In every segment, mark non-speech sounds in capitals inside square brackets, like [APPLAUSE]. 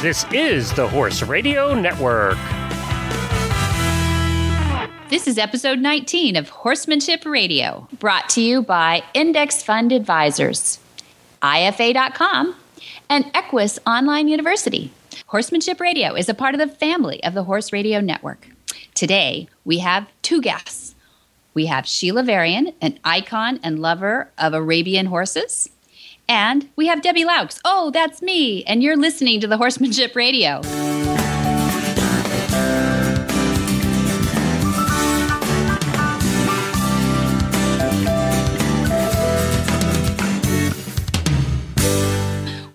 This is the Horse Radio Network. This is episode 19 of Horsemanship Radio, brought to you by Index Fund Advisors, IFA.com, and Equus Online University. Horsemanship Radio is a part of the family of the Horse Radio Network. Today, we have two guests. We have Sheila Varian, an icon and lover of Arabian horses. And we have Debbie Loucks. Oh, that's me. And you're listening to the Horsemanship Radio.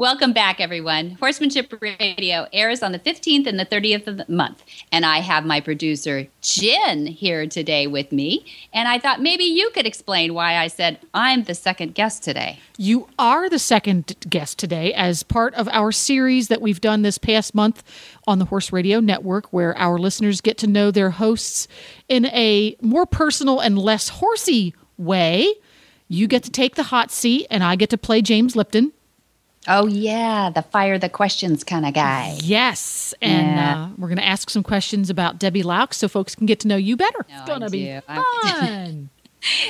Welcome back, everyone. Horsemanship Radio airs on the 15th and the 30th of the month. And I have my producer, Jen, here today with me. And I thought maybe you could explain why I said I'm the second guest today. You are the second guest today as part of our series that we've done this past month on the Horse Radio Network, where our listeners get to know their hosts in a more personal and less horsey way. You get to take the hot seat, and I get to play James Lipton. Oh, yeah, the fire the questions kind of guy. Yes. And Yeah. uh, we're going to ask some questions about Debbie Loucks so folks can get to know you better. No, it's going to be fun. [LAUGHS]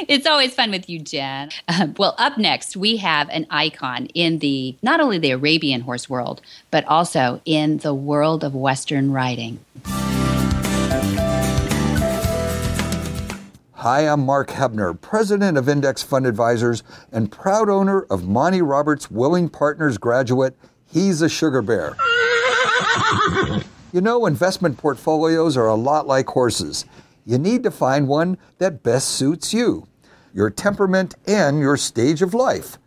It's always fun with you, Jen. Um, well, up next, we have an icon in the not only the Arabian horse world, but also in the world of Western riding. Hi, I'm Mark Hebner, president of Index Fund Advisors and proud owner of Monty Roberts Willing Partners graduate. He's a sugar bear. You know, investment portfolios are a lot like horses. You need to find one that best suits you, your temperament, and your stage of life.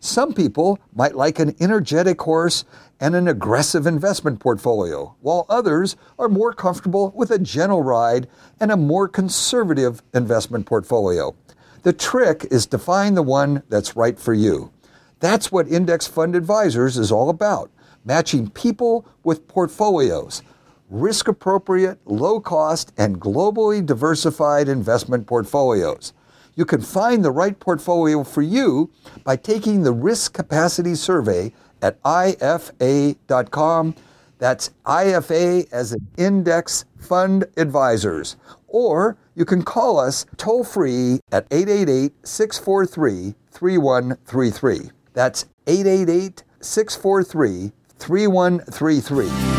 Some people might like an energetic horse and an aggressive investment portfolio, while others are more comfortable with a gentle ride and a more conservative investment portfolio. The trick is to find the one that's right for you. That's what Index Fund Advisors is all about matching people with portfolios, risk appropriate, low cost, and globally diversified investment portfolios. You can find the right portfolio for you by taking the Risk Capacity Survey at IFA.com. That's IFA as an Index Fund Advisors. Or you can call us toll free at 888 643 3133. That's 888 643 3133.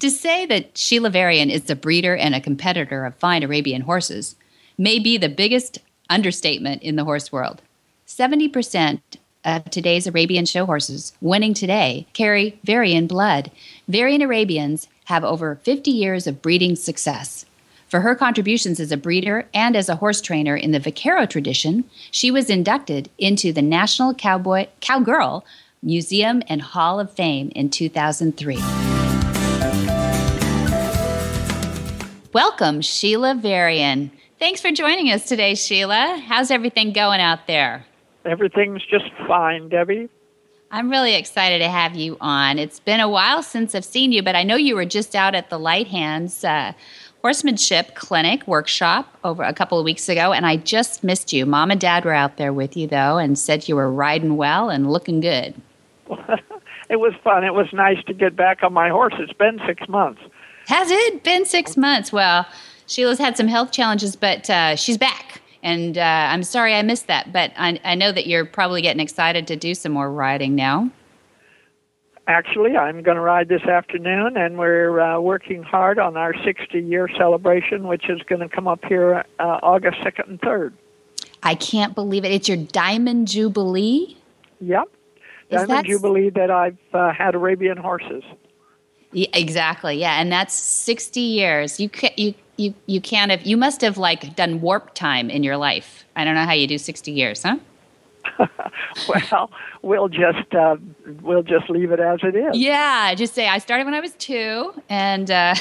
To say that Sheila Varian is a breeder and a competitor of fine Arabian horses may be the biggest understatement in the horse world. 70% of today's Arabian show horses winning today carry Varian blood. Varian Arabians have over 50 years of breeding success. For her contributions as a breeder and as a horse trainer in the Vaquero tradition, she was inducted into the National Cowboy Cowgirl Museum and Hall of Fame in 2003. Welcome, Sheila Varian. Thanks for joining us today, Sheila. How's everything going out there? Everything's just fine, Debbie. I'm really excited to have you on. It's been a while since I've seen you, but I know you were just out at the Light Hands uh, Horsemanship Clinic workshop over a couple of weeks ago, and I just missed you. Mom and Dad were out there with you, though, and said you were riding well and looking good. [LAUGHS] It was fun. It was nice to get back on my horse. It's been six months. Has it been six months? Well, Sheila's had some health challenges, but uh, she's back. And uh, I'm sorry I missed that, but I, I know that you're probably getting excited to do some more riding now. Actually, I'm going to ride this afternoon, and we're uh, working hard on our 60 year celebration, which is going to come up here uh, August 2nd and 3rd. I can't believe it. It's your Diamond Jubilee? Yep. Is Diamond that- Jubilee that I've uh, had Arabian horses. Yeah, exactly. Yeah, and that's 60 years. You can't you you you can't have you must have like done warp time in your life. I don't know how you do 60 years, huh? [LAUGHS] Well, we'll just uh, we'll just leave it as it is. Yeah, just say I started when I was two, and uh,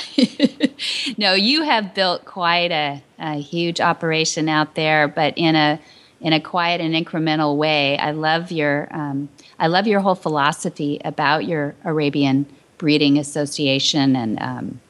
[LAUGHS] no, you have built quite a, a huge operation out there, but in a in a quiet and incremental way. I love your um, I love your whole philosophy about your Arabian Breeding Association and um,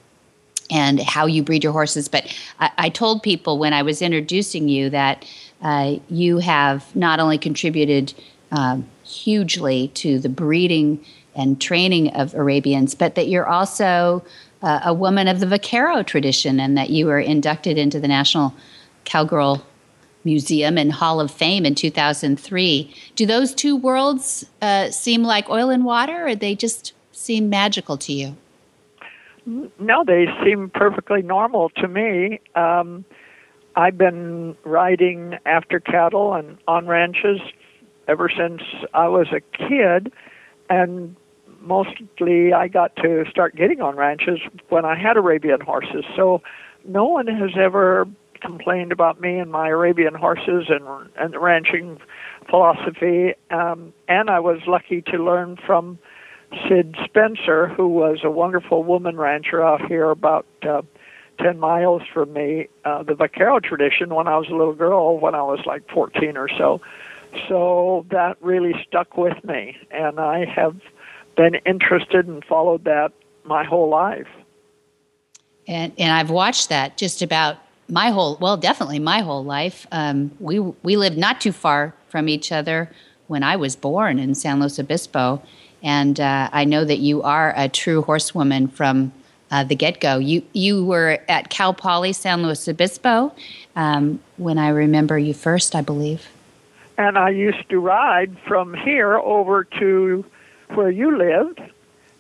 and how you breed your horses. But I, I told people when I was introducing you that uh, you have not only contributed um, hugely to the breeding and training of Arabians, but that you're also uh, a woman of the vaquero tradition and that you were inducted into the National Cowgirl Museum and Hall of Fame in 2003. Do those two worlds uh, seem like oil and water, or they just seem magical to you? No, they seem perfectly normal to me. Um, I've been riding after cattle and on ranches ever since I was a kid, and mostly I got to start getting on ranches when I had Arabian horses. So no one has ever complained about me and my Arabian horses and and the ranching philosophy. Um, and I was lucky to learn from Sid Spencer, who was a wonderful woman rancher out here about uh, 10 miles from me, uh, the vaquero tradition when I was a little girl, when I was like 14 or so. So that really stuck with me, and I have been interested and followed that my whole life. And and I've watched that just about my whole well, definitely my whole life. Um, we we lived not too far from each other when I was born in San Luis Obispo, and uh, I know that you are a true horsewoman from uh, the get go. You you were at Cal Poly San Luis Obispo um, when I remember you first, I believe. And I used to ride from here over to where you lived.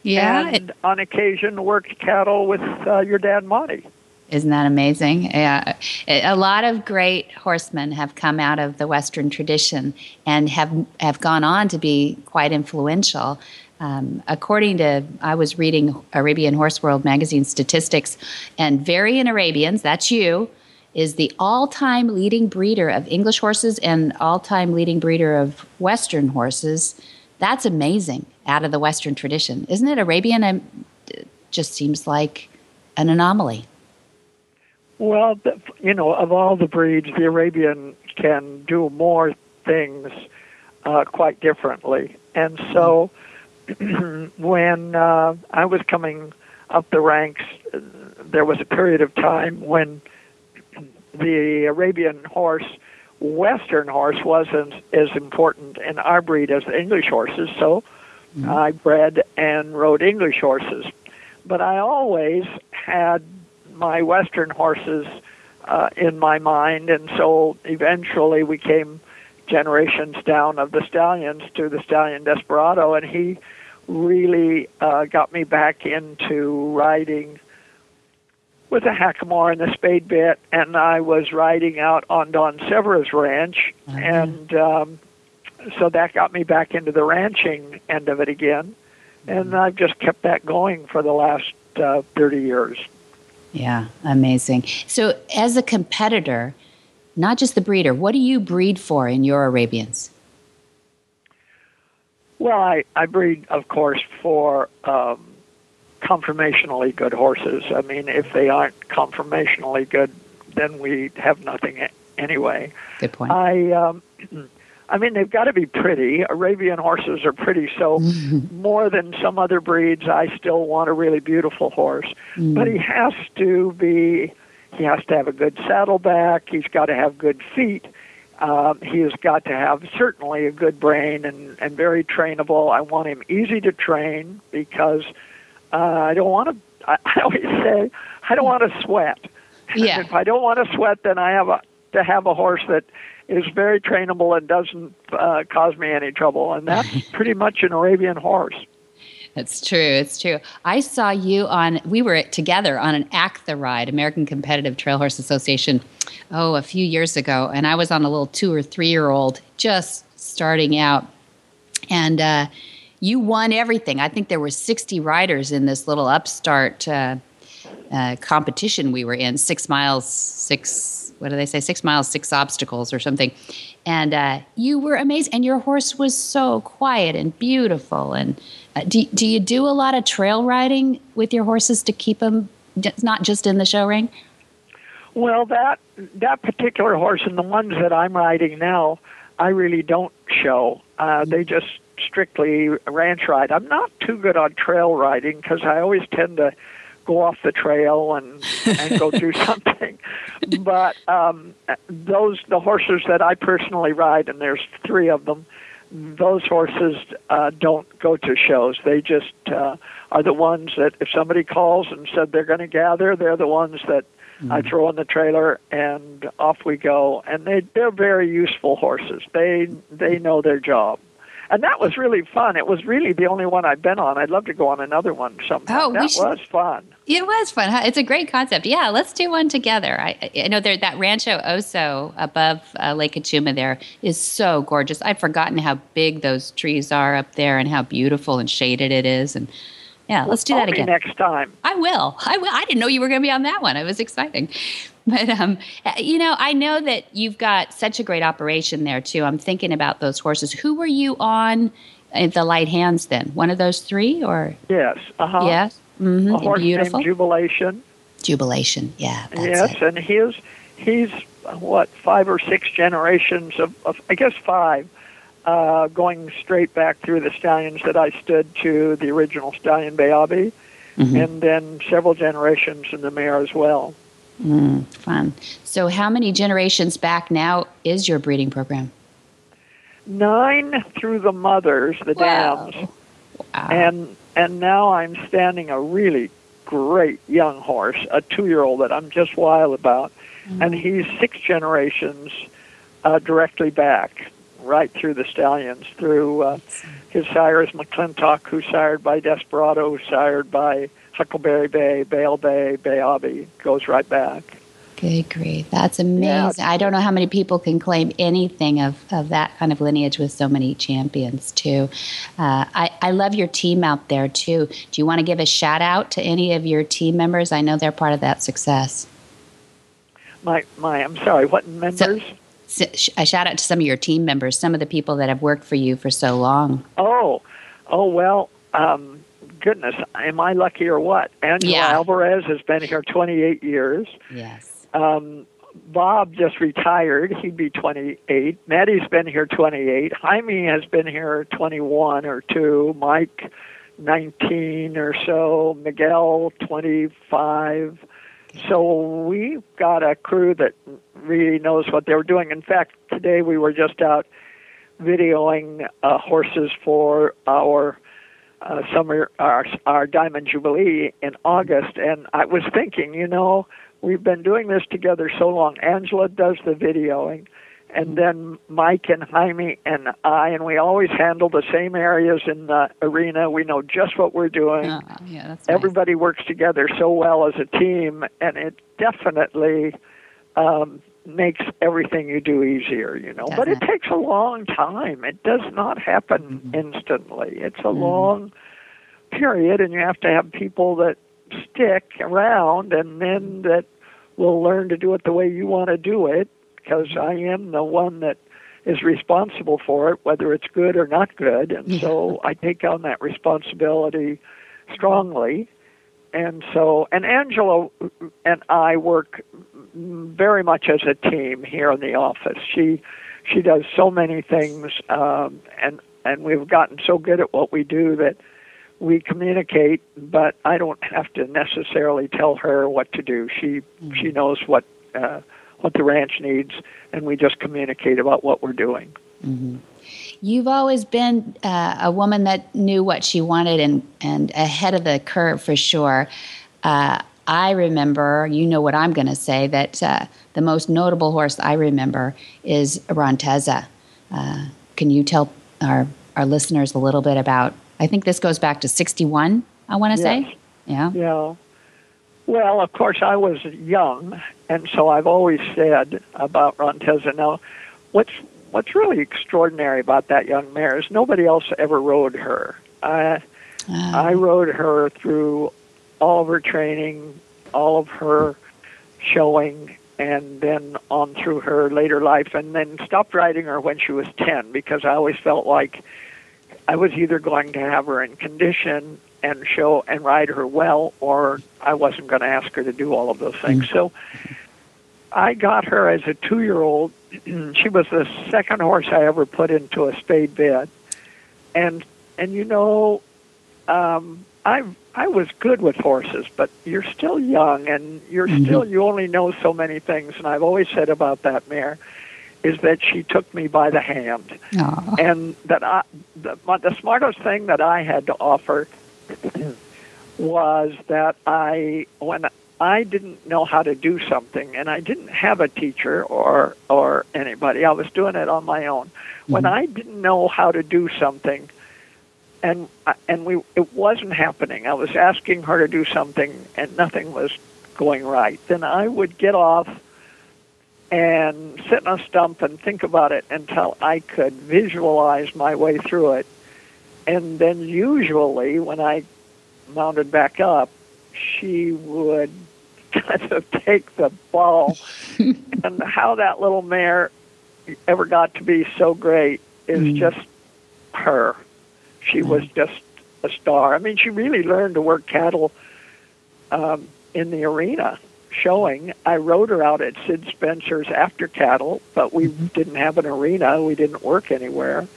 Yeah, and on occasion worked cattle with uh, your dad, Monty. Isn't that amazing? Yeah, a lot of great horsemen have come out of the Western tradition and have have gone on to be quite influential. Um, according to, I was reading Arabian Horse World magazine statistics, and Varian Arabians, that's you, is the all time leading breeder of English horses and all time leading breeder of Western horses. That's amazing out of the Western tradition. Isn't it? Arabian just seems like an anomaly. Well, you know, of all the breeds, the Arabian can do more things uh, quite differently. And so [CLEARS THROAT] when uh, I was coming up the ranks, there was a period of time when the Arabian horse, Western horse, wasn't as important in our breed as the English horses. So mm-hmm. I bred and rode English horses. But I always had my Western horses uh, in my mind, and so eventually we came generations down of the stallions to the stallion Desperado, and he really uh, got me back into riding with a hackamore and a spade bit, and I was riding out on Don Severa's ranch, mm-hmm. and um, so that got me back into the ranching end of it again, and mm-hmm. I've just kept that going for the last uh, 30 years. Yeah, amazing. So, as a competitor, not just the breeder, what do you breed for in your Arabians? Well, I, I breed, of course, for um, conformationally good horses. I mean, if they aren't conformationally good, then we have nothing anyway. Good point. I um, I mean, they've got to be pretty. Arabian horses are pretty, so more than some other breeds, I still want a really beautiful horse. Mm. But he has to be, he has to have a good saddleback. He's got to have good feet. Um, he has got to have certainly a good brain and, and very trainable. I want him easy to train because uh, I don't want to. I, [LAUGHS] I always say I don't want to sweat. Yeah. [LAUGHS] If I don't want to sweat, then I have a, to have a horse that is very trainable and doesn't uh, cause me any trouble. And that's [LAUGHS] pretty much an Arabian horse. It's true. It's true. I saw you on, we were together on an ACTHA ride, American Competitive Trail Horse Association, oh, a few years ago. And I was on a little two or three year old just starting out. And uh, you won everything. I think there were 60 riders in this little upstart uh, uh, competition we were in, six miles, six what do they say? Six miles, six obstacles, or something. And uh, you were amazing, and your horse was so quiet and beautiful. And uh, do do you do a lot of trail riding with your horses to keep them not just in the show ring? Well, that that particular horse and the ones that I'm riding now, I really don't show. Uh, they just strictly ranch ride. I'm not too good on trail riding because I always tend to go off the trail and and go do [LAUGHS] something. But um, those the horses that I personally ride, and there's three of them. those horses uh, don't go to shows. They just uh, are the ones that if somebody calls and said they're going to gather, they're the ones that mm-hmm. I throw in the trailer and off we go. And they they're very useful horses. They they know their job and that was really fun. It was really the only one I've been on. I'd love to go on another one sometime. Oh, that should, was fun. It was fun. Huh? It's a great concept. Yeah, let's do one together. I, I know there that Rancho Oso above uh, Lake Cachuma there is so gorgeous. I'd forgotten how big those trees are up there and how beautiful and shaded it is. And yeah, let's do that again next time. I will. I will. I didn't know you were going to be on that one. It was exciting. [LAUGHS] But um, you know, I know that you've got such a great operation there too. I'm thinking about those horses. Who were you on in the light hands then? One of those three, or yes, uh-huh. yes, mm-hmm. a horse Beautiful. named Jubilation. Jubilation, yeah. yes, it. and he's he's what five or six generations of, of I guess five. Uh, going straight back through the stallions that I stood to the original stallion Bay-Abi, mm-hmm. and then several generations in the mare as well. Mm, fun. So, how many generations back now is your breeding program? Nine through the mothers, the wow. dams, wow. and and now I'm standing a really great young horse, a two-year-old that I'm just wild about, mm. and he's six generations uh, directly back, right through the stallions, through uh, his sires McClintock, who's sired by Desperado, who's sired by Huckleberry Bey, Bale Bay, Bay-Abi goes right back. Good grief. That's amazing. Yeah. I don't know how many people can claim anything of, of that kind of lineage with so many champions, too. Uh, I, I love your team out there, too. Do you want to give a shout out to any of your team members? I know they're part of that success. My, my I'm sorry, what members? So, a shout out to some of your team members, some of the people that have worked for you for so long. Oh, oh, well, um, goodness, am I lucky or what? Angela yeah. Alvarez has been here 28 years. Yes. Um, Bob just retired. He'd be 28. Maddie's been here 28. Jaime has been here 21 or 2. Mike, 19 or so. Miguel, 25. So we've got a crew that really knows what they're doing. In fact, today we were just out videoing uh, horses for our uh, summer our our Diamond Jubilee in August, and I was thinking, you know, we've been doing this together so long. Angela does the videoing, and then Mike and Jaime and I, and we always handle the same areas in the arena. We know just what we're doing. Uh, yeah, that's Everybody nice. works together so well as a team, and it definitely um, makes everything you do easier, you know. But it takes a long time. It does not happen mm-hmm. instantly. It's a mm-hmm. long period, and you have to have people that stick around and then that will learn to do it the way you want to do it because I am the one that is responsible for it, whether it's good or not good. And so I take on that responsibility strongly. And so, and Angela and I work very much as a team here in the office. She she does so many things, um, and and we've gotten so good at what we do that we communicate. But I don't have to necessarily tell her what to do. She mm-hmm. she knows what uh, what the ranch needs, and we just communicate about what we're doing. Mm-hmm. You've always been uh, a woman that knew what she wanted and and ahead of the curve for sure. Uh, I remember, you know what I'm going to say, that uh, the most notable horse I remember is Ronteza. Uh, can you tell our, our listeners a little bit about, I think this goes back to 61, I want to yes. say? Yeah. Yeah. Well, of course, I was young, and so I've always said about Ronteza. Now, what's what's really extraordinary about that young mare is nobody else ever rode her. I, uh, I rode her through all of her training, all of her showing, and then on through her later life, and then stopped riding her when she was 10 because I always felt like I was either going to have her in condition and show and ride her well, or I wasn't going to ask her to do all of those things. Mm-hmm. So I got her as a two year old. [CLEARS THROAT] she was the second horse I ever put into a spade bit. And and you know, um, I I was good with horses, but you're still young and you're mm-hmm. still you only know so many things. And I've always said about that mare, is that she took me by the hand, Aw. and that I, the, my- the smartest thing that I had to offer [CLEARS THROAT] was that I, when I didn't know how to do something, and I didn't have a teacher or or anybody, I was doing it on my own. When mm-hmm. I didn't know how to do something, and I- and we it wasn't happening. I was asking her to do something, and nothing was going right. Then I would get off and sit in a stump and think about it until I could visualize my way through it. And then usually when I mounted back up, she would of take the ball. [LAUGHS] and how that little mare ever got to be so great is just her. She was just a star. I mean, she really learned to work cattle um, in the arena showing. I rode her out at Sid Spencer's after cattle, but we didn't have an arena. We didn't work anywhere.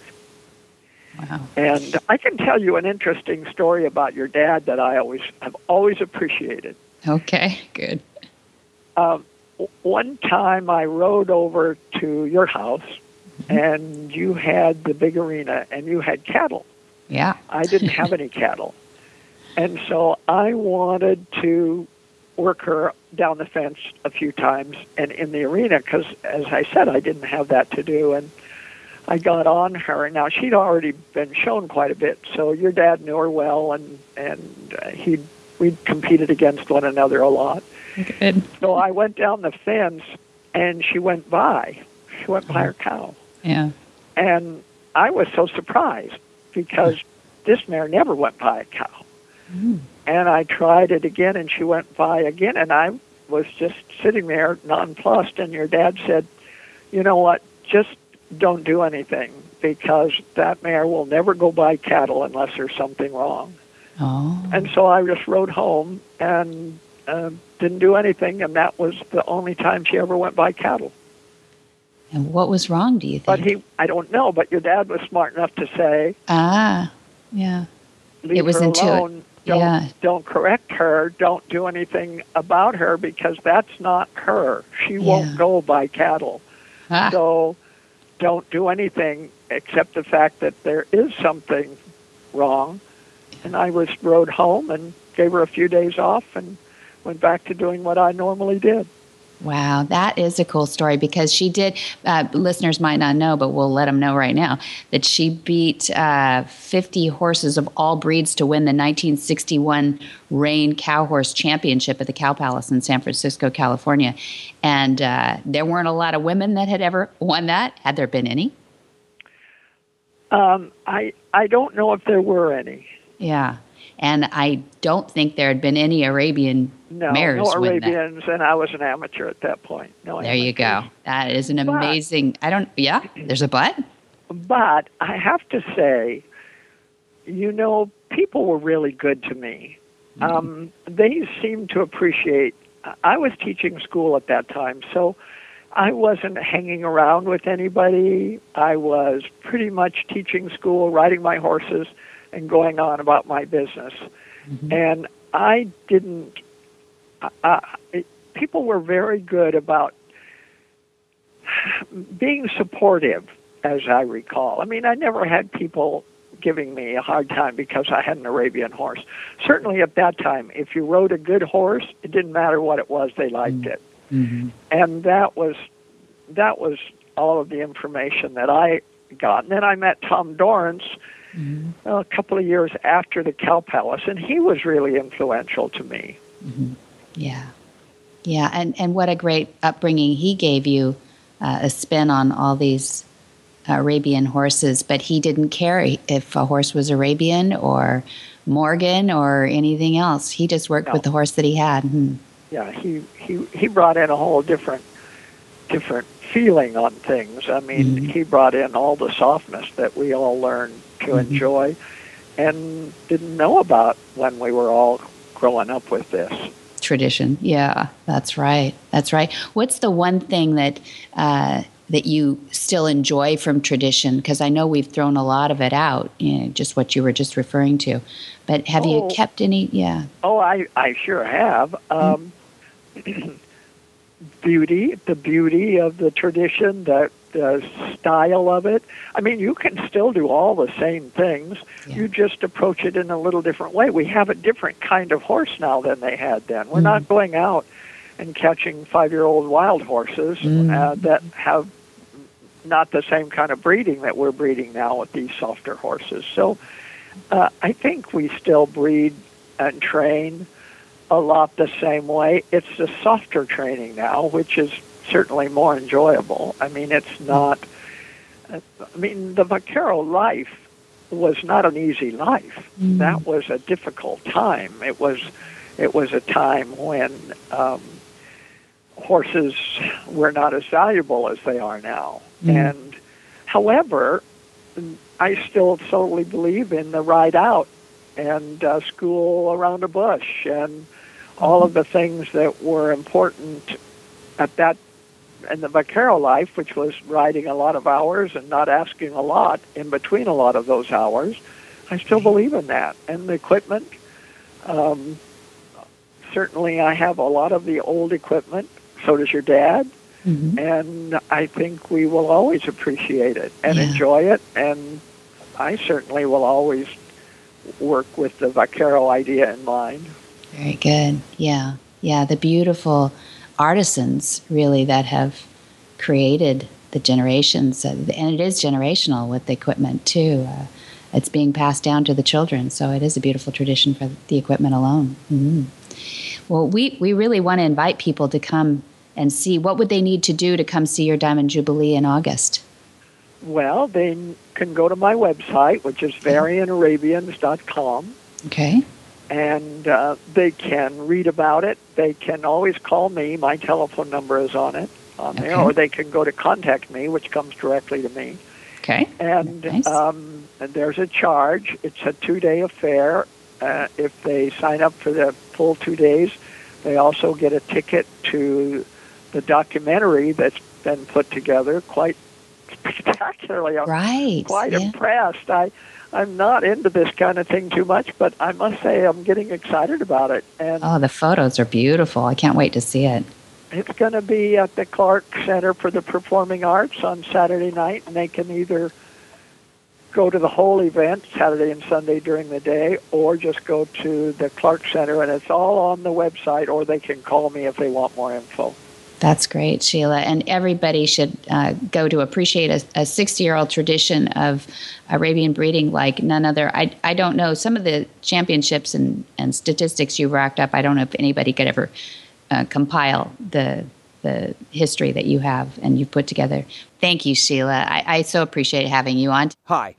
Wow. And I can tell you an interesting story about your dad that I always have always appreciated. Okay, good. Um, one time I rode over to your house, and you had the big arena, and you had cattle. Yeah. I didn't have any cattle. And so I wanted to work her down the fence a few times and in the arena because, as I said, I didn't have that to do. And I got on her. Now, she'd already been shown quite a bit, so your dad knew her well, and, and uh, he we'd competed against one another a lot. Good. So I went down the fence, and she went by. She went by her cow. Yeah. And I was so surprised because this mare never went by a cow. Hmm. And I tried it again, and she went by again, and I was just sitting there nonplussed. And your dad said, "You know what? Just don't do anything because that mare will never go by cattle unless there's something wrong." Oh. And so I just rode home and uh, didn't do anything, and that was the only time she ever went by cattle. And what was wrong, do you think? But he, I don't know, but your dad was smart enough to say, ah, yeah. leave was her alone. Don't, yeah. don't correct her. Don't do anything about her because that's not her. She won't go by cattle. Ah, So don't do anything except the fact that there is something wrong. And I was rode home and gave her a few days off and went back to doing what I normally did. wow, that is a cool story because she did. Uh, listeners might not know, but we'll let them know right now that she beat uh, 50 horses of all breeds to win the 1961 Reign Cow Horse Championship at the Cow Palace in San Francisco, California. And uh, there weren't a lot of women that had ever won that. Had there been any? Um, I I don't know if there were any. Yeah. And I don't think there had been any Arabian No, mares no. Arabians, and I was an amateur at that point. No, There you go. That is an But- amazing. I don't. Yeah. There's a but. But I have to say, you know, people were really good to me. Um, they seemed to appreciate. I was teaching school at that time, so I wasn't hanging around with anybody. I was pretty much teaching school, riding my horses, and going on about my business. And I didn't. Uh, it, people were very good about being supportive, as I recall. I mean, I never had people giving me a hard time because I had an Arabian horse. Certainly at that time, if you rode a good horse, it didn't matter what it was; they liked it, and that was that was all of the information that I got. And then I met Tom Dorrance uh, a couple of years after the Cow Palace, and he was really influential to me. Yeah. Yeah. And, and what a great upbringing he gave you uh, a spin on all these Arabian horses, but he didn't care if a horse was Arabian or Morgan or anything else. He just worked No. with the horse that he had. Hmm. yeah, he he he brought in a whole different different feeling on things. I mean, he brought in all the softness that we all learned to enjoy and didn't know about when we were all growing up with this. Tradition. Yeah, that's right. That's right. What's the one thing that uh, that you still enjoy from tradition? Because I know we've thrown a lot of it out. You know, just what you were just referring to. But have you Oh. kept any? Yeah. Oh, I I sure have. Um, [CLEARS THROAT] beauty, the beauty of the tradition, the, the style of it. I mean, you can still do all the same things. Yeah. You just approach it in a little different way. We have a different kind of horse now than they had then. We're not going out and catching five-year-old wild horses uh, that have not the same kind of breeding that we're breeding now with these softer horses. So uh, I think we still breed and train a lot the same way. It's the softer training now, which is certainly more enjoyable. I mean, it's not. I mean, the vaquero life was not an easy life. That was a difficult time. It was, it was a time when um, horses were not as valuable as they are now. And, however, I still totally believe in the ride out and uh, school around a bush and all of the things that were important at that in the vaquero life, which was riding a lot of hours and not asking a lot in between a lot of those hours. I still believe in that. And the equipment, um, certainly I have a lot of the old equipment. So does your dad. And I think we will always appreciate it and Yeah. enjoy it. And I certainly will always work with the vaquero idea in mind. Very good. Yeah. Yeah. The beautiful artisans, really, that have created the generations. uh, And it is generational with the equipment, too. Uh, it's being passed down to the children. So it is a beautiful tradition for the equipment alone. hmm Well, we, we really want to invite people to come and see what would they need to do to come see your Diamond Jubilee in August. Well, they can go to my website, which is varianarabians.com, Okay. And uh, they can read about it. They can always call me. My telephone number is on it, on there, Okay. or they can go to contact me, which comes directly to me. Okay. And Nice. um, and there's a charge. It's a two-day affair. Uh, if they sign up for the full two days, they also get a ticket to the documentary that's been put together quite [LAUGHS] spectacularly. I'm Right. quite yeah. impressed. I I'm not into this kind of thing too much, but I must say I'm getting excited about it. And Oh, the photos are beautiful. I can't wait to see it. it's going to be at the Clark Center for the Performing Arts on Saturday night, and they can either go to the whole event Saturday and Sunday during the day, or just go to the Clark Center, and it's all on the website, or they can call me if they want more info. That's great, Sheila. And everybody should uh, go to appreciate a 60 year old tradition of Arabian breeding like none other. I, I don't know some of the championships and, and statistics you racked up. I don't know if anybody could ever uh, compile the the history that you have and you've put together. Thank you, Sheila. I, I so appreciate having you on. Hi,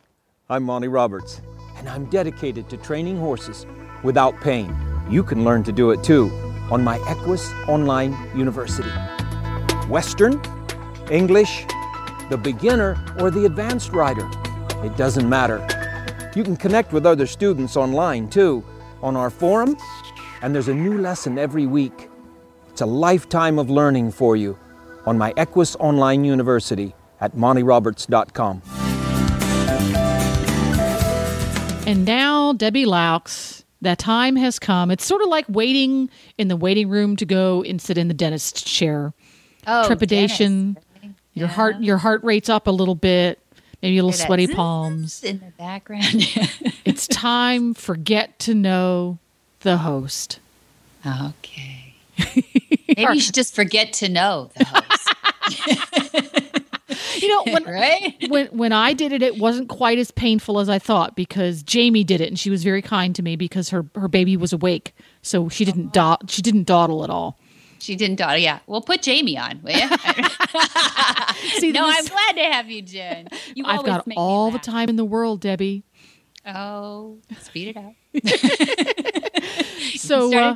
I'm Monty Roberts, and I'm dedicated to training horses without pain. You can learn to do it too on my Equus Online University. Western, English, the beginner, or the advanced rider. It doesn't matter. You can connect with other students online too on our forum, and there's a new lesson every week. It's a lifetime of learning for you on my Equus Online University at montyroberts.com. And now, Debbie Loucks, that time has come. It's sort of like waiting in the waiting room to go and sit in the dentist chair. Oh, Trepidation. Your heart your heart rate's up a little bit. Maybe a little sweaty palms. in the background. [LAUGHS] It's time for get to know the host. okay. [LAUGHS] Maybe you should just forget to know the host, [LAUGHS] You know, when [LAUGHS] right? when when I did it, it wasn't quite as painful as I thought because Jamie did it, and she was very kind to me because her her baby was awake, so she didn't oh, dot she didn't dawdle at all. She didn't dawdle. Yeah. Well, put Jamie on, will you? [LAUGHS] [LAUGHS] See, no, I'm glad to have you, Jen. You I've got all the time in the world, Debbie. Oh, speed it up. [LAUGHS] So uh,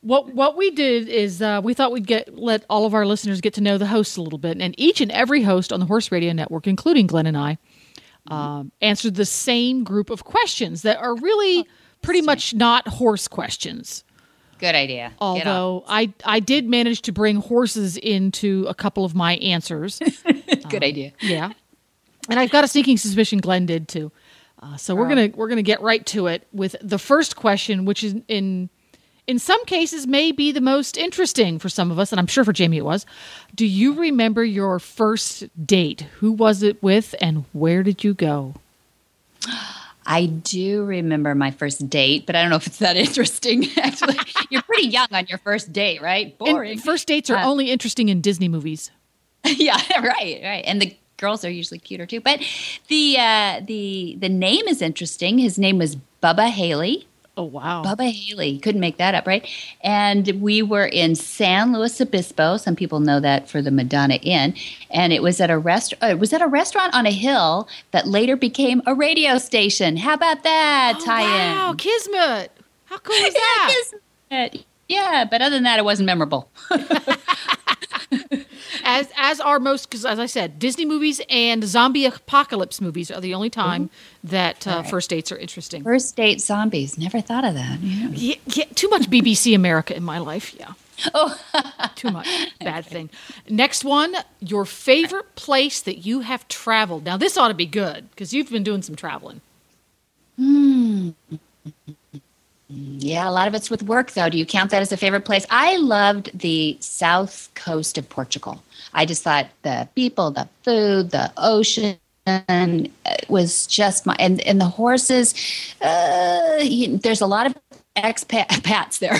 what what we did is uh, we thought we'd get let all of our listeners get to know the hosts a little bit, and each and every host on the Horse Radio Network, including Glenn and I, um, answered the same group of questions that are really pretty much not horse questions. Good idea. Although I I did manage to bring horses into a couple of my answers. [LAUGHS] good idea. yeah, and I've got a sneaking suspicion Glenn did too. Uh, so we're gonna we're gonna get right to it with the first question, which is in in some cases may be the most interesting for some of us, and I'm sure for Jamie it was. Do you remember your first date? Who was it with, and where did you go? I do remember my first date, but I don't know if it's that [LAUGHS] interesting. Actually, you're pretty young on your first date, right? And Boring. first dates are Uh, only interesting in Disney movies. [LAUGHS] yeah, right, right. And the girls are usually cuter too. But the uh, the the name is interesting. His name was Bubba Haley. Oh wow! Bubba Haley. Couldn't make that up, right? And we were in San Luis Obispo. Some people know that for the Madonna Inn. And it was at a rest. uh, It was at a restaurant on a hill that later became a radio station. How about that Oh, tie-in? wow, Kismet! How cool is [LAUGHS] that? Yeah, but other than that, it wasn't memorable. [LAUGHS] [LAUGHS] as as are most because as I said, Disney movies and zombie apocalypse movies are the only time that uh, first dates are interesting. First date zombies. Never thought of that. Yeah. Yeah, yeah, too much BBC America in my life. Yeah. Oh, [LAUGHS] Too much. Bad thing. Next one, your favorite place that you have traveled. Now, this ought to be good because you've been doing some traveling. Hmm. Yeah, a lot of it's with work, though. Do you count that as a favorite place? I loved the south coast of Portugal. I just thought the people, the food, the ocean uh, was just my and and the horses. Uh, you- there's a lot of expats there,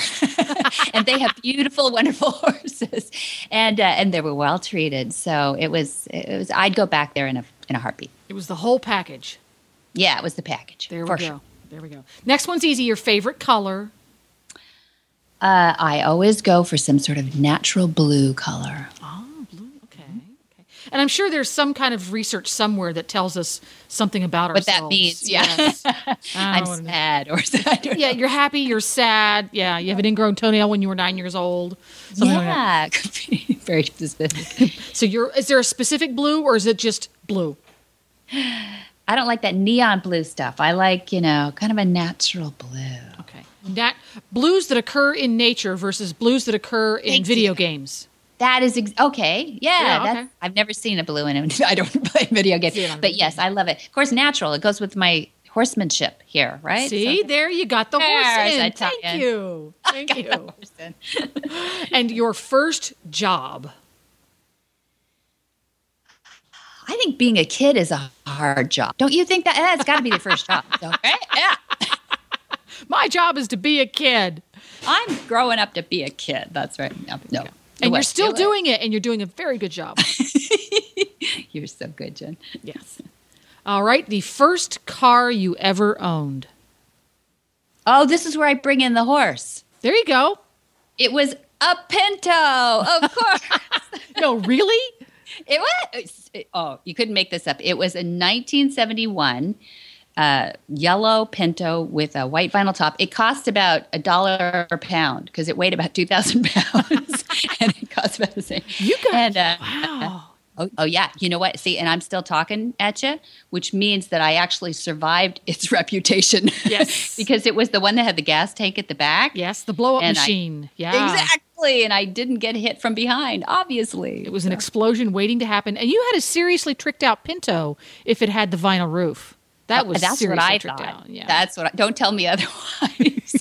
[LAUGHS] and they have beautiful, wonderful [LAUGHS] horses, and uh, and they were well treated. So it was it was. I'd go back there in a in a heartbeat. It was the whole package. Yeah, it was the package. There we go. sure. There we go. Next one's easy. Your favorite color. Uh, I always go for some sort of natural blue color. Oh, blue. Okay. Okay. And I'm sure there's some kind of research somewhere that tells us something about ourselves. What that means, yeah. Yes. [LAUGHS] I'm sad or [LAUGHS] sad. Yeah, you're happy, you're sad. Yeah, you have an ingrown toenail when you were nine years old. something like yeah, [LAUGHS] could be very specific. So you're is there a specific blue or is it just blue? I don't like that neon blue stuff. I like, you know, kind of a natural blue. Okay. Nat- blues that occur in nature versus blues that occur in Thank video you. games. That is ex- okay. Yeah, Yeah, okay. I've never seen a blue in it. [LAUGHS] I don't [LAUGHS] play video games, but yes, I love it. Of course, natural. It goes with my horsemanship here, right? See, So- there you got the horse in. Thank you. [LAUGHS] Thank you. And your first job. I think being a kid is a hard job. Don't you think that? That's got to be the first job. So, right? Yeah. My job is to be a kid. I'm growing up to be a kid. That's right. No, no. And It you're still it was. doing it and you're doing a very good job. [LAUGHS] You're so good, Jen. yes. All right, the first car you ever owned. Oh, this is where I bring in the horse. There you go. It was a Pinto, of [LAUGHS] course. No, really? it was. it- oh, you couldn't make this up. It was a 1971 uh, yellow Pinto with a white vinyl top. It cost about a dollar a pound because it weighed about 2,000 [LAUGHS] pounds, [LAUGHS] and it cost about the same. You got And, uh, wow. Oh, oh yeah. You know what? See, and I'm still talking at you, which means that I actually survived its [LAUGHS] reputation. Yes. [LAUGHS] because it was the one that had the gas tank at the back. Yes, the blow up And I- machine. yeah. Exactly. And I didn't get hit from behind, obviously. It was an explosion waiting to happen. And you had a seriously tricked out Pinto if it had the vinyl roof. That was That's what seriously I tricked thought. out. Yeah. That's what I, don't tell me otherwise.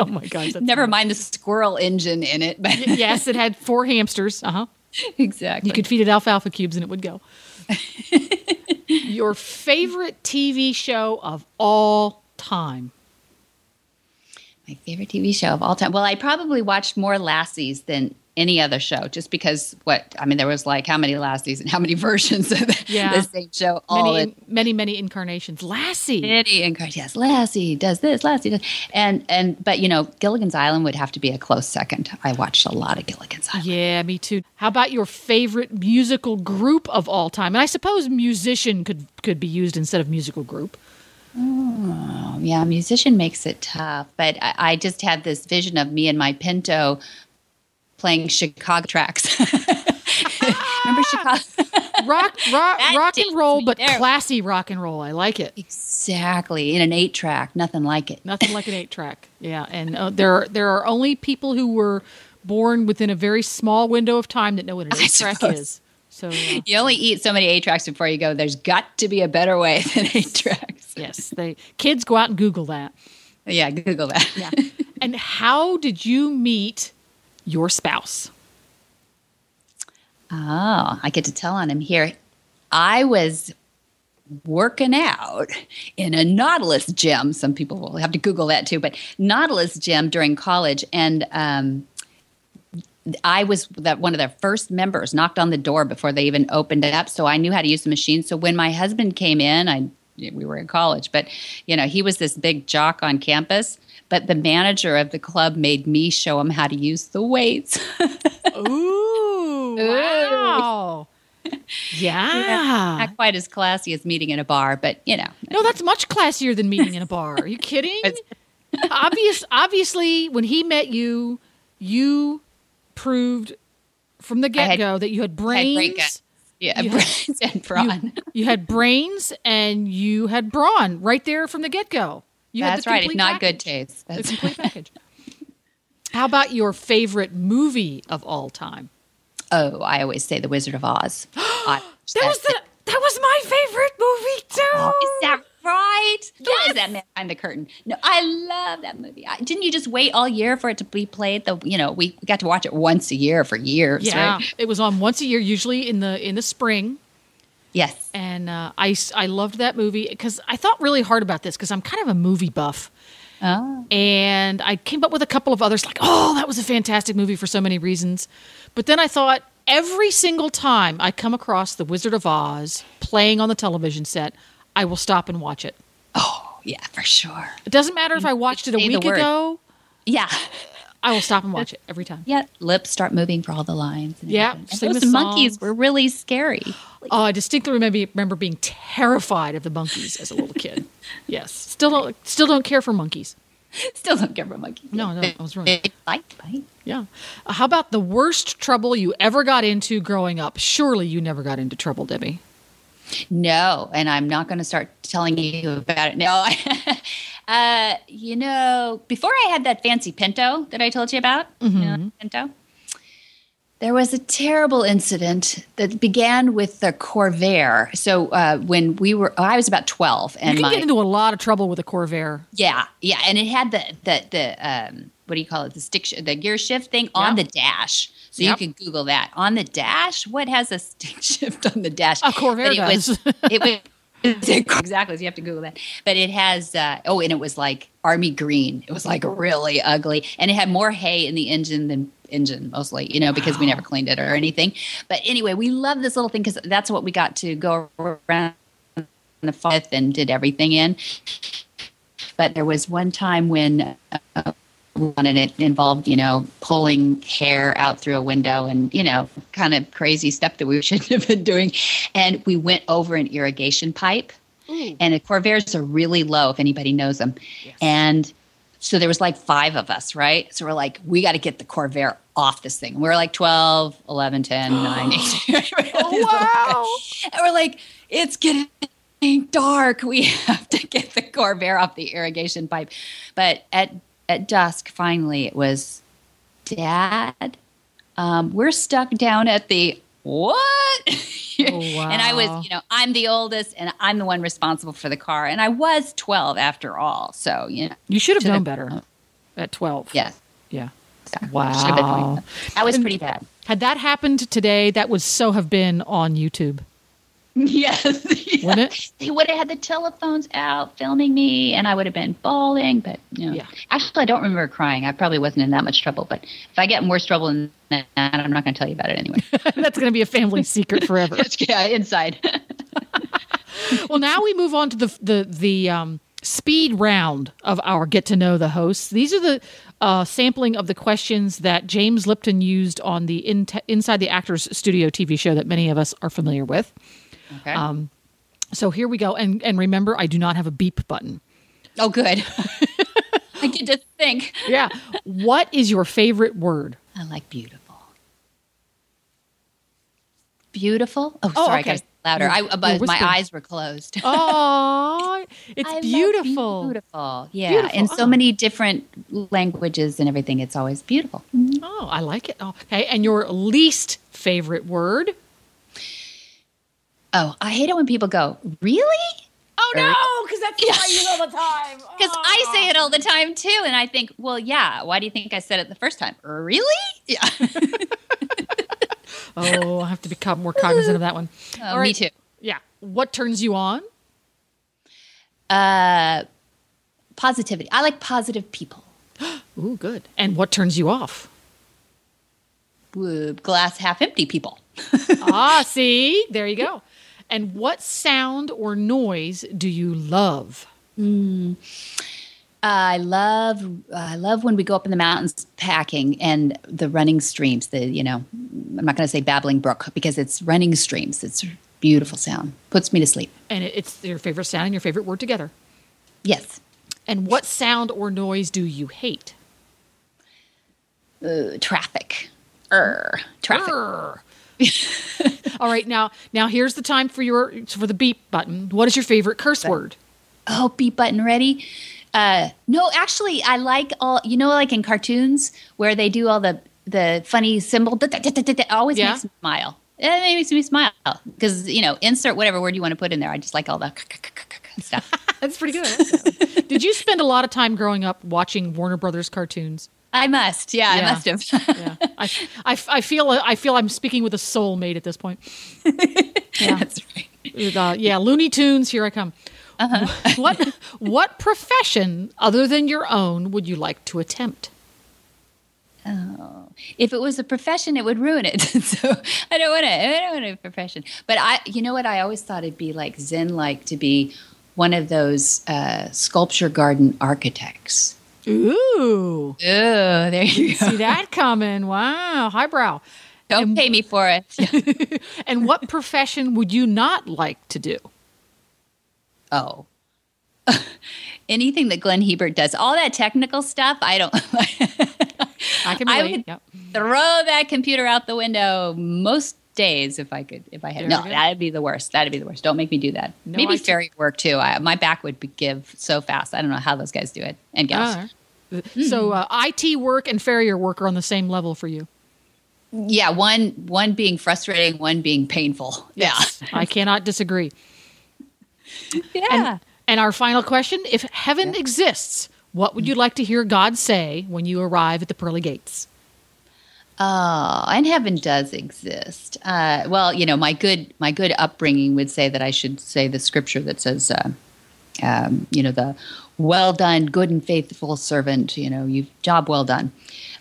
Oh my gosh. Never funny. mind the squirrel engine in it, but yes, it had four hamsters. Uh huh. [LAUGHS] exactly. You could feed it alfalfa cubes and it would go. [LAUGHS] Your favorite TV show of all time? My favorite TV show of all time. Well, I probably watched more Lassies than any other show, just because what I mean, there was like how many Lassies and how many [LAUGHS] versions of the, Yeah. the same show. All Many, in many, many incarnations. Lassie. many incarnations. Yes, Lassie does this, Lassie does, and and but you know, Gilligan's Island would have to be a close second. I watched a lot of Gilligan's Island. Yeah, me too. How about your favorite musical group of all time? And I suppose musician could could be used instead of musical group. Oh, yeah, musician makes it tough, but I, I just had this vision of me and my Pinto playing Chicago tracks. [LAUGHS] Remember Chicago? Rock, [LAUGHS] rock, rock and roll, but there. classy rock and roll. I like it. exactly in an eight track, nothing like it. Nothing like an eight track. Yeah, and uh, there are, there are only people who were born within a very small window of time that know what an [LAUGHS] eight track is. So uh, You only eat so many eight tracks before you go. There's got to be a better way than eight tracks. yes, they kids go out and Google that. Yeah, Google that. Yeah. And how did you meet your spouse? Oh, I get to tell on him here. I was working out in a Nautilus gym. Some people will have to Google that too, but Nautilus gym during college, and um, I was that one of their first members. Knocked on the door before they even opened it up, so I knew how to use the machine. So when my husband came in, I we were in college, but you know he was this big jock on campus. But the manager of the club made me show him how to use the weights. [LAUGHS] Ooh, wow. [LAUGHS] Yeah. Not quite as classy as meeting in a bar, but you know. No, that's much classier than meeting in a bar. Are you [LAUGHS] kidding? Obvious, obviously, when he met you, you proved from the get go that you had I had brains. Yeah, You had- brains and brawn. You, you had brains and you had brawn right there from the get go. You had That's the right. Not good package. taste. The That's complete package. [LAUGHS] How about your favorite movie of all time? Oh, I always say The Wizard of Oz. [GASPS] I- That was the that was my favorite movie too. Oh, is that right? Yes. is that man behind the curtain? No, I love that movie. I, didn't you just wait all year for it to be played? The you know we, we got to watch it once a year for years, yeah, right? it was on once a year, usually in the in the spring. Yes. and uh, I loved that movie because I thought really hard about this because I'm kind of a movie buff, Oh, and I came up with a couple of others like, oh, that was a fantastic movie for so many reasons, but then I thought every single time I come across The Wizard of Oz playing on the television set, I will stop and watch it. oh, yeah, for sure. It doesn't matter if I watched it a week ago, Yeah, I will stop and watch it every time. yeah. Lips start moving for all the lines. Yeah, those monkeys songs. were really scary. Oh, I distinctly remember remember being terrified of the monkeys as a little kid. [LAUGHS] yes, still don't still don't care for monkeys. Still don't care for monkeys. No, no, I was wrong. Like bite. Yeah. Uh, How about the worst trouble you ever got into growing up? Surely you never got into trouble, Debbie. No, and I'm not going to start telling you about it. No, [LAUGHS] uh, you know, before I had that fancy Pinto that I told you about, you know, Pinto, there was a terrible incident that began with the Corvair. So uh, when we were, I was about 12, You and can my get into a lot of trouble with a Corvair. yeah, yeah, and it had the the the um, what do you call it? The stick, sh- the gear shift thing on the dash. So Yep. you can Google that on the dash. What has a stick [LAUGHS] shift on the dash? A Corvair But it does. Was, [LAUGHS] it was [LAUGHS] exactly. So you have to Google that. But it has. Uh, oh, and it was like army green. It was like really ugly, and it had more hay in the engine than engine mostly. You know, because we never cleaned it or anything. But anyway, we love this little thing because that's what we got to go around the fifth and did everything in. But there was one time when uh, and it involved, you know, pulling hair out through a window and, you know, kind of crazy stuff that we [LAUGHS] shouldn't have been doing. And we went over an irrigation pipe. Mm. And the Corvairs are really low, if anybody knows them. And so there was like five of us, right? So we're like, we got to get the Corvair off this thing. We're like 12, 11, 10, [GASPS] 9, 8. [LAUGHS] wow. And we're like, it's getting dark. We [LAUGHS] have to get the Corvair off the irrigation pipe. But at at dusk, finally, it was, Dad, um, we're stuck down at the what? [LAUGHS] And I was, you know, I'm the oldest, and I'm the one responsible for the car, and I was 12 after all. So you know, You should have known better at 12. yeah. Yeah. Should Wow. That was pretty bad. Had that happened today, that would so have been on YouTube. Yes. [LAUGHS] Wouldn't it? They would have had the telephones out filming me, and I would have been bawling. But you know, Yeah. actually, I don't remember crying. I probably wasn't in that much trouble. But if I get in worse trouble than that, I'm not going to tell you about it anyway. [LAUGHS] That's going to be a family secret forever. [LAUGHS] yeah, inside. well, now we move on to the the the um, speed round of our get to know the hosts. These are the uh, sampling of the questions that James Lipton used on the in- Inside the Actors Studio TV show that many of us are familiar with. Okay. Um, so here we go, and and remember, I do not have a beep button. oh, good. [LAUGHS] I get to think. Yeah. what is your favorite word? I like beautiful. Beautiful. Oh, Oh, sorry, I okay. got to louder. You're- I, uh, but my eyes were closed. Oh, [LAUGHS] it's I beautiful. Beautiful. Yeah. Beautiful. In so Oh. many different languages and everything, it's always beautiful. Mm-hmm. Oh, I like it. Oh, okay, and your least favorite word? Oh, I hate it when people go, really? Oh Oh no, because that's what I use all the [LAUGHS] time. Because I say it all the time too, and I think, well, yeah. Why do you think I said it the first time? Really? Yeah. [LAUGHS] Oh, I have to become more [LAUGHS] cognizant of that one. Oh, All Me too. Yeah. What turns you on? Uh, positivity. I like positive people. [GASPS] Ooh, good. And what turns you off? Glass half empty people. ah, see, there you go. And what sound or noise do you love? I love I love when we go up in the mountains packing and the running streams. The you know, I'm not going to say babbling brook because it's running streams. It's a beautiful sound. Puts me to sleep. And it's your favorite sound and your favorite word together. Yes. And what sound or noise do you hate? Uh, traffic. Er, traffic. [LAUGHS] All right, now now here's the time for your for the beep button. What is your favorite curse word? Oh, beep button ready. Uh, no, actually, I like all. You know, like in cartoons where they do all the the funny symbol. da- da- da- da- da- da, always Yeah. makes me smile. It makes me smile because you know, insert whatever word you want to put in there. I just like all the stuff. [LAUGHS] That's pretty good. I like that one. Did you spend a lot of time growing up watching Warner Brothers cartoons? I must. Yeah, Yeah. I must have. Yeah, I, [LAUGHS] I, I feel I feel I'm speaking with a soulmate at this point. [LAUGHS] Yeah. That's right. Uh, yeah, Looney Tunes, here I come. [LAUGHS] What what profession other than your own would you like to attempt? Oh, If it was a profession, it would ruin it. so I don't want to. I don't want a profession. But I, you know what? I always thought it'd be like Zen, like to be one of those uh, sculpture garden architects. Ooh, Oh, there you go. see that coming? Wow, highbrow. Don't pay me for it. [LAUGHS] And what profession would you not like to do? Oh. [LAUGHS] Anything that Glenn Hebert does, all that technical stuff, I don't [LAUGHS] I can I would- Yep. throw that computer out the window most days if I could. If I had, There no, that'd be the worst. That'd be the worst. Don't make me do that. No, Maybe I t- farrier work too. I, my back would be, give so fast. I don't know how those guys do it and gals. All right. So uh, IT work and farrier work are on the same level for you. Yeah, one one being frustrating, one being painful. Yeah. [LAUGHS] I cannot disagree. Yeah, yeah. And, and our final question if heaven exists, what would you like to hear God say when you arrive at the pearly gates? Oh, and heaven does exist. Uh, well, you know, my good my good upbringing would say that I should say the scripture that says, uh, um, you know, the well done, good and faithful servant. You know, you job well done.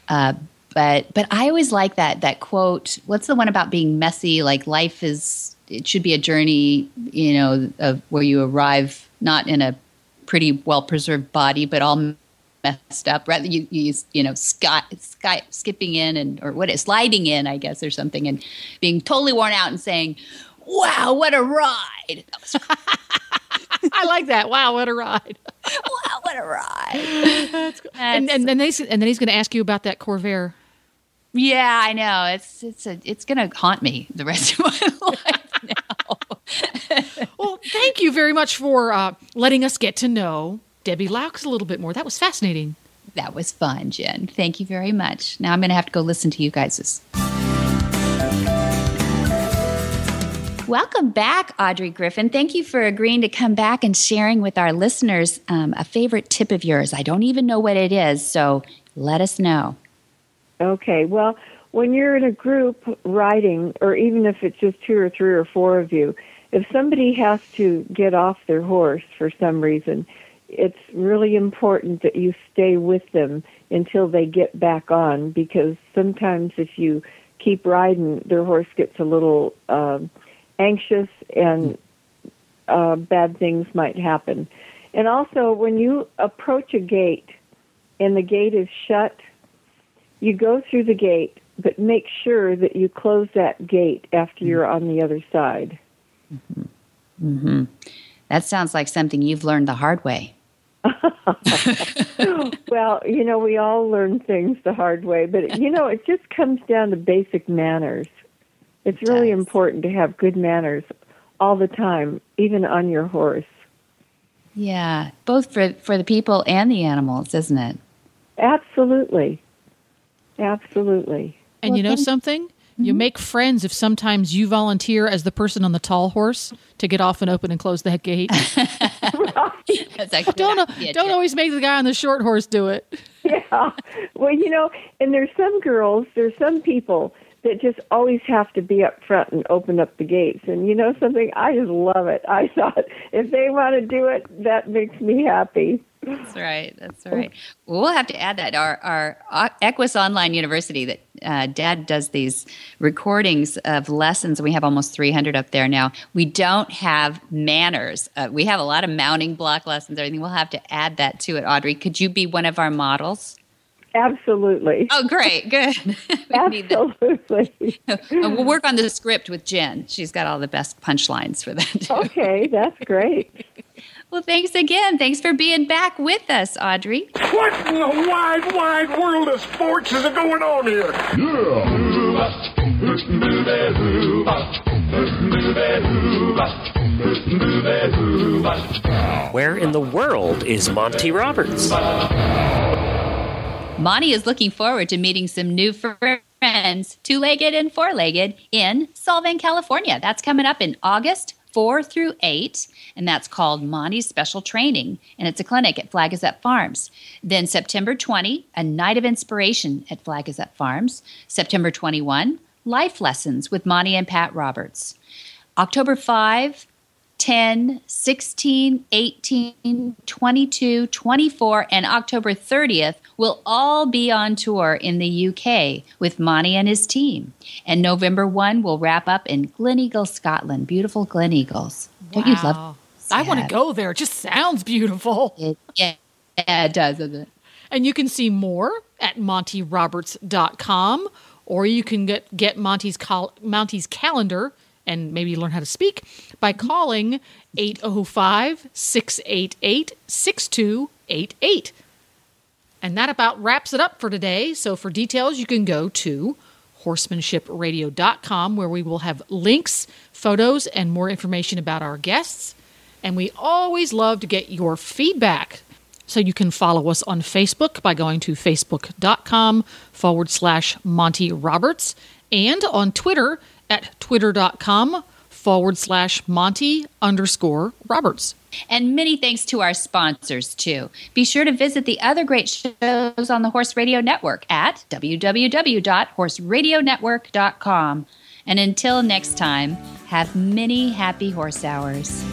Uh, but but I always like that that quote. What's the one about being messy? Like life is it should be a journey. You know, of where you arrive not in a pretty well preserved body, but all messed up. Rather, you you use, you know sky, sky skipping in and or what is sliding in, I guess, or something, and being totally worn out and saying, "Wow, what a ride! [LAUGHS] I like that. Wow, what a ride. [LAUGHS] wow, what a ride!" and, and then they, and then he's going to ask you about that Corvair. Yeah, I know. It's it's a it's gonna haunt me the rest of [LAUGHS] my life now. Well, thank you very much for uh, letting us get to know Debbie Loucks a little bit more. That was fascinating. that was fun, Jen. Thank you very much. Now I'm gonna have to go listen to you guys'. Welcome back, Audrey Griffin. Thank you for agreeing to come back and sharing with our listeners um, a favorite tip of yours. I don't even know what it is, so let us know. Okay, well, when you're in a group riding, or even if it's just two or three or four of you, if somebody has to get off their horse for some reason, it's really important that you stay with them until they get back on because sometimes if you keep riding, their horse gets a little um, anxious and uh, bad things might happen. And also, when you approach a gate and the gate is shut, you go through the gate, but make sure that you close that gate after you're on the other side. That sounds like something you've learned the hard way. [LAUGHS] well, you know, we all learn things the hard way, but you know, it just comes down to basic manners. It's really does. important to have good manners all the time, even on your horse. Yeah, both for for the people and the animals, isn't it? Absolutely. Absolutely. And Well, you know thank- something? You make friends if sometimes you volunteer as the person on the tall horse to get off and open and close that gate. [LAUGHS] That's actually don't yeah, don't Jen. always make the guy on the short horse do it. [LAUGHS] yeah. Well, you know, and there's some girls, there's some people that just always have to be up front and open up the gates. And you know something? I just love it. I [LAUGHS] thought if they want to do it, that makes me happy. That's right. That's right. Well, have to add that our our uh, Equus Online University that uh, Dad does these recordings of lessons. We have almost 300 up there now. We don't have manners. Uh, we have a lot of mounting block lessons. Everything. We'll have to add that to it. Audrey, could you be one of our models? Absolutely. Oh, great. Good. [LAUGHS] we need that. Absolutely. [LAUGHS] We'll work on the script with Jen. She's got all the best punchlines for that. too. [LAUGHS] Okay, that's great. Well, thanks again. Thanks for being back with us, Audrey. What in the wide, wide world of sports is going on here? Where in the world is Monty Roberts? Monty is looking forward to meeting some new friends, two legged and four legged, in Solvang, California. That's coming up in August 4 through 8, and that's called Monty's Special Training, and it's a clinic at Flag Farms. Then September 20, a night of inspiration at Flag Farms. September 21, life lessons with Monty and Pat Roberts. October 5, 10, 16, 18, 22, 24, and October 30th will all be on tour in the UK with Monty and his team. And November 1 will wrap up in Gleneagle, Scotland. Beautiful Gleneagles. Don't you love Wow. I want to go there. It just sounds beautiful. [LAUGHS] it? Yeah, yeah, it does, doesn't it? And you can see more at montyroberts.com or you can get, get Monty's, cal- Monty's calendar and maybe learn how to speak by calling 805 688 6288. And that about wraps it up for today. So for details, you can go to horsemanshipradio.com where we will have links, photos, and more information about our guests. And we always love to get your feedback. So you can follow us on Facebook by going to facebook.com forward slash Monty Roberts and on Twitter at twitter.com forward slash Monty underscore Roberts. And many thanks to our sponsors, too. Be sure to visit the other great shows on the Horse Radio Network at www.horseradionetwork.com. And until next time, have many happy horse hours.